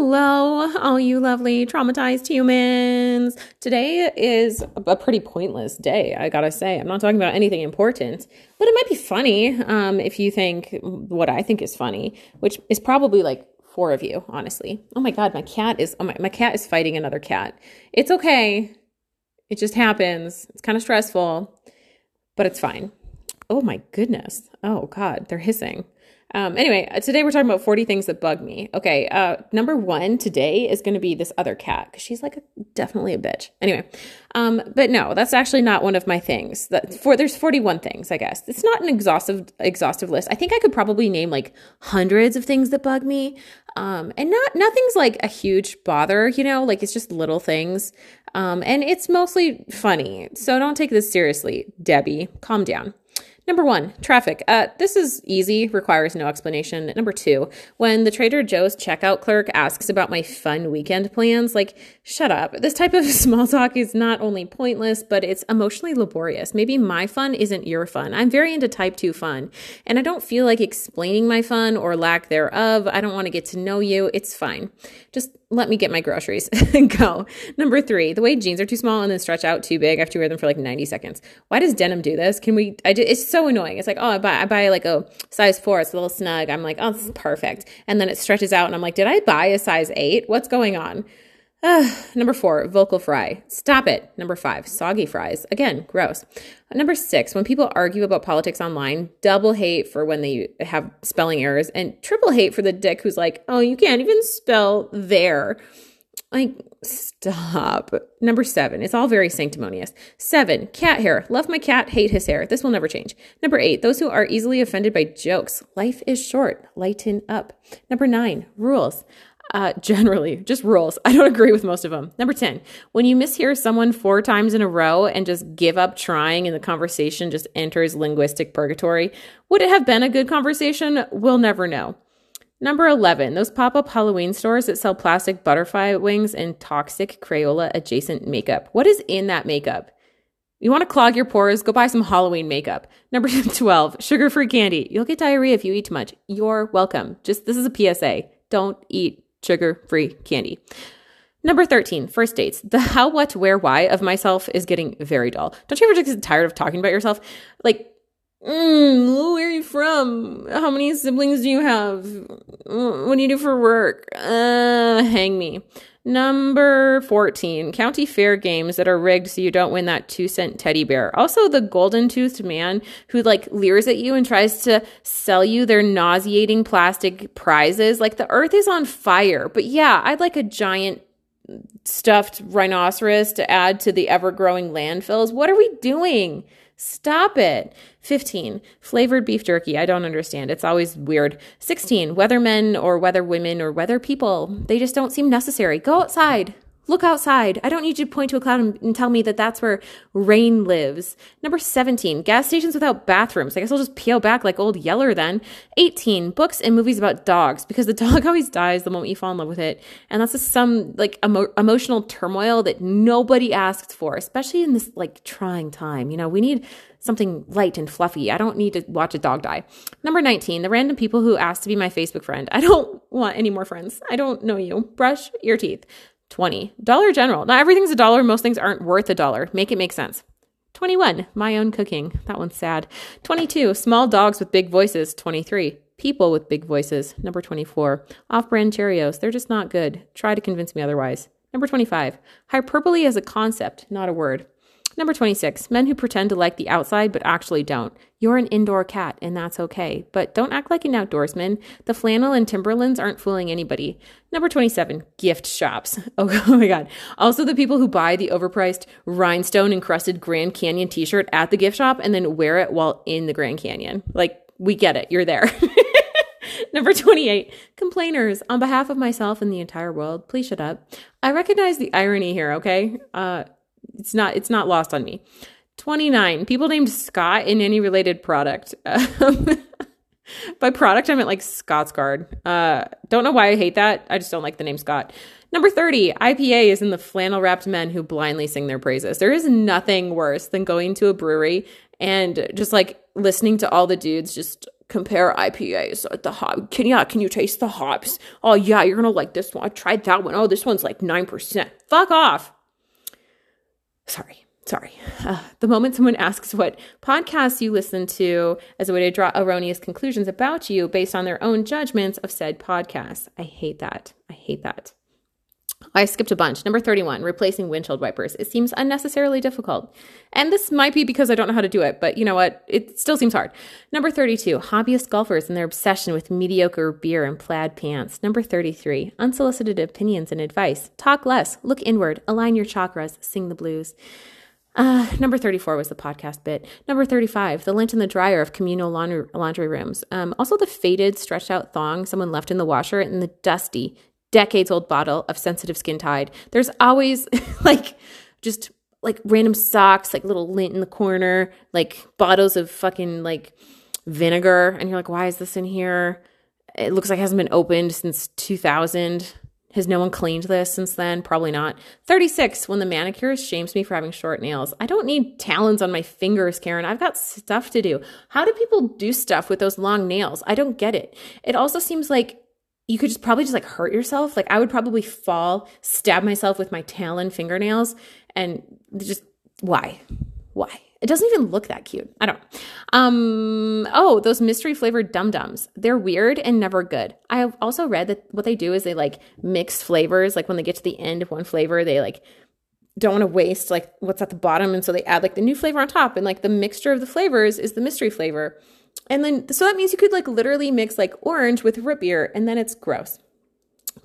Hello, all you lovely traumatized humans. Today is a pretty pointless day, I gotta say. I'm not talking about anything important, but it might be funny um, if you think what I think is funny, which is probably like four of you, honestly. Oh my god, my cat is oh my, my cat is fighting another cat. It's okay. It just happens. It's kind of stressful, but it's fine. Oh my goodness. Oh god, they're hissing. Um, anyway, uh, today we're talking about 40 things that bug me. Okay, uh, number one today is going to be this other cat because she's like a, definitely a bitch. Anyway, um, but no, that's actually not one of my things. That for there's 41 things, I guess. It's not an exhaustive exhaustive list. I think I could probably name like hundreds of things that bug me, um, and not nothing's like a huge bother. You know, like it's just little things, um, and it's mostly funny. So don't take this seriously, Debbie. Calm down. Number one, traffic. Uh, this is easy, requires no explanation. Number two, when the Trader Joe's checkout clerk asks about my fun weekend plans, like, shut up. This type of small talk is not only pointless, but it's emotionally laborious. Maybe my fun isn't your fun. I'm very into type two fun, and I don't feel like explaining my fun or lack thereof. I don't want to get to know you. It's fine. Just let me get my groceries and go. Number three, the way jeans are too small and then stretch out too big. Have to wear them for like 90 seconds. Why does denim do this? Can we, I do, it's so annoying. It's like, oh, I buy, I buy like a size four. It's a little snug. I'm like, oh, this is perfect. And then it stretches out and I'm like, did I buy a size eight? What's going on? Uh, number four, vocal fry. Stop it. Number five, soggy fries. Again, gross. Number six, when people argue about politics online, double hate for when they have spelling errors and triple hate for the dick who's like, oh, you can't even spell there. Like, stop. Number seven, it's all very sanctimonious. Seven, cat hair. Love my cat, hate his hair. This will never change. Number eight, those who are easily offended by jokes. Life is short. Lighten up. Number nine, rules. Uh, generally, just rules. I don't agree with most of them. Number 10, when you mishear someone four times in a row and just give up trying and the conversation just enters linguistic purgatory, would it have been a good conversation? We'll never know. Number 11, those pop up Halloween stores that sell plastic butterfly wings and toxic Crayola adjacent makeup. What is in that makeup? You want to clog your pores? Go buy some Halloween makeup. Number 12, sugar free candy. You'll get diarrhea if you eat too much. You're welcome. Just this is a PSA. Don't eat sugar free candy. Number 13, first dates. The how, what, where, why of myself is getting very dull. Don't you ever just get tired of talking about yourself? Like, mm, where are you from? How many siblings do you have? What do you do for work? Uh, hang me. Number 14, county fair games that are rigged so you don't win that two cent teddy bear. Also, the golden toothed man who like leers at you and tries to sell you their nauseating plastic prizes. Like the earth is on fire. But yeah, I'd like a giant stuffed rhinoceros to add to the ever growing landfills. What are we doing? Stop it. 15. Flavored beef jerky. I don't understand. It's always weird. 16. Weather men or weather women or weather people. They just don't seem necessary. Go outside. Look outside. I don't need you to point to a cloud and, and, tell me that that's where rain lives. Number 17, gas stations without bathrooms. I guess I'll just peel back like old Yeller then. 18, books and movies about dogs because the dog always dies the moment you fall in love with it. And that's just some like emo- emotional turmoil that nobody asks for, especially in this like trying time. You know, we need something light and fluffy. I don't need to watch a dog die. Number 19, the random people who ask to be my Facebook friend. I don't want any more friends. I don't know you. Brush your teeth. 20. Dollar General. Not everything's a dollar. Most things aren't worth a dollar. Make it make sense. 21. My own cooking. That one's sad. 22. Small dogs with big voices. 23. People with big voices. Number 24. Off brand Cheerios. They're just not good. Try to convince me otherwise. Number 25. Hyperbole as a concept, not a word. Number 26, men who pretend to like the outside but actually don't. You're an indoor cat, and that's okay. But don't act like an outdoorsman. The flannel and Timberlands aren't fooling anybody. Number 27, gift shops. Oh, oh my God. Also, the people who buy the overpriced rhinestone encrusted Grand Canyon t shirt at the gift shop and then wear it while in the Grand Canyon. Like, we get it. You're there. Number 28, complainers. On behalf of myself and the entire world, please shut up. I recognize the irony here, okay? Uh, it's not it's not lost on me. 29. People named Scott in any related product. by product, I meant like Scotchgard. Uh, don't know why I hate that. I just don't like the name Scott. Number 30. IPA is in the flannel wrapped men who blindly sing their praises. There is nothing worse than going to a brewery and just like listening to all the dudes just compare IPAs at the hop. Can yeah, can you taste the hops? Oh yeah, you're gonna like this one. I tried that one. Oh, this one's like nine percent. Fuck off. Sorry, sorry. Uh, the moment someone asks what podcasts you listen to as a way to draw erroneous conclusions about you based on their own judgments of said podcasts, I hate that. I hate that. I skipped a bunch. Number 31, replacing windshield wipers. It seems unnecessarily difficult. And this might be because I don't know how to do it, but you know what? It still seems hard. Number 32, hobbyist golfers and their obsession with mediocre beer and plaid pants. Number 33, unsolicited opinions and advice. Talk less, look inward, align your chakras, sing the blues. Uh, number 34 was the podcast bit. Number 35, the lint in the dryer of communal laundry, laundry rooms. Um, also, the faded, stretched out thong someone left in the washer and the dusty, decades old bottle of sensitive skin tide. There's always like just like random socks, like little lint in the corner, like bottles of fucking like vinegar. And you're like, why is this in here? It looks like it hasn't been opened since 2000. Has no one cleaned this since then? Probably not. 36, when the manicurist shames me for having short nails. I don't need talons on my fingers, Karen. I've got stuff to do. How do people do stuff with those long nails? I don't get it. It also seems like you could just probably just like hurt yourself. Like I would probably fall, stab myself with my talon fingernails, and just why? Why? It doesn't even look that cute. I don't. Um. Oh, those mystery flavored dum dums. They're weird and never good. I have also read that what they do is they like mix flavors. Like when they get to the end of one flavor, they like don't want to waste like what's at the bottom, and so they add like the new flavor on top, and like the mixture of the flavors is the mystery flavor. And then, so that means you could like literally mix like orange with root beer and then it's gross.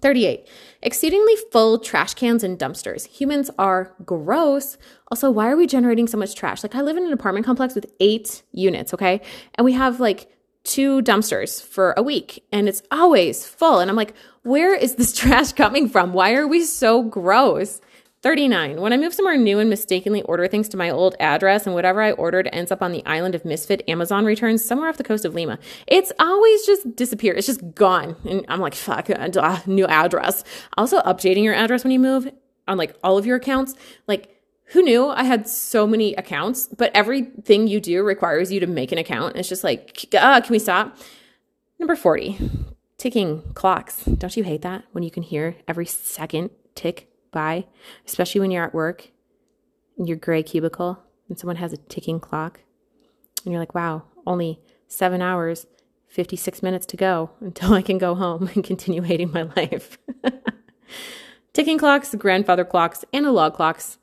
38. Exceedingly full trash cans and dumpsters. Humans are gross. Also, why are we generating so much trash? Like, I live in an apartment complex with eight units, okay? And we have like two dumpsters for a week and it's always full. And I'm like, where is this trash coming from? Why are we so gross? 39. When I move somewhere new and mistakenly order things to my old address, and whatever I ordered ends up on the island of Misfit Amazon returns somewhere off the coast of Lima, it's always just disappeared. It's just gone. And I'm like, fuck, uh, new address. Also, updating your address when you move on like all of your accounts. Like, who knew I had so many accounts? But everything you do requires you to make an account. It's just like, uh, can we stop? Number 40, ticking clocks. Don't you hate that when you can hear every second tick by, especially when you're at work in your gray cubicle and someone has a ticking clock. And you're like, wow, only seven hours, 56 minutes to go until I can go home and continue hating my life. ticking clocks, grandfather clocks, analog clocks,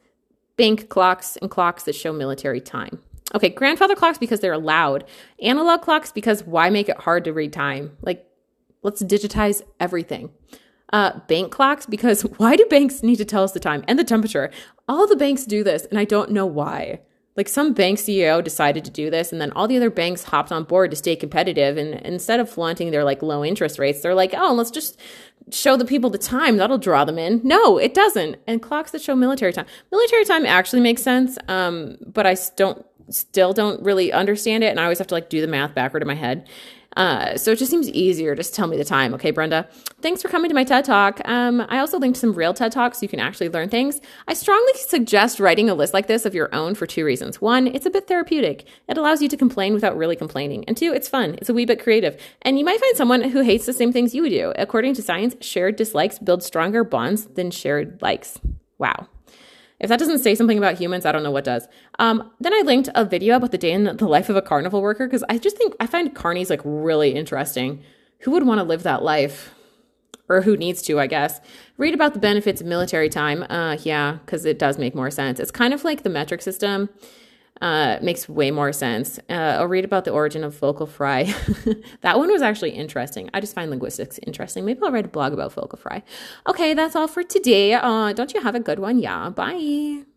bank clocks, and clocks that show military time. Okay, grandfather clocks because they're loud. Analog clocks because why make it hard to read time? Like, let's digitize everything uh, bank clocks because why do banks need to tell us the time and the temperature? All the banks do this, and I don't know why. Like some bank CEO decided to do this, and then all the other banks hopped on board to stay competitive. And instead of flaunting their like low interest rates, they're like, oh, let's just show the people the time. That'll draw them in. No, it doesn't. And clocks that show military time. Military time actually makes sense, um, but I don't still don't really understand it, and I always have to like do the math backward in my head. Uh, so it just seems easier. Just tell me the time. Okay, Brenda. Thanks for coming to my TED Talk. Um, I also linked some real TED Talks so you can actually learn things. I strongly suggest writing a list like this of your own for two reasons. One, it's a bit therapeutic. It allows you to complain without really complaining. And two, it's fun. It's a wee bit creative. And you might find someone who hates the same things you do. According to science, shared dislikes build stronger bonds than shared likes. Wow. If that doesn't say something about humans, I don't know what does. Um, then I linked a video about the day in the life of a carnival worker because I just think I find carnies like really interesting. Who would want to live that life? Or who needs to, I guess. Read about the benefits of military time. Uh, yeah, because it does make more sense. It's kind of like the metric system. Uh, makes way more sense. Uh, I'll read about the origin of vocal fry. that one was actually interesting. I just find linguistics interesting. Maybe I'll write a blog about vocal fry. Okay, that's all for today. Uh, don't you have a good one? Yeah, bye.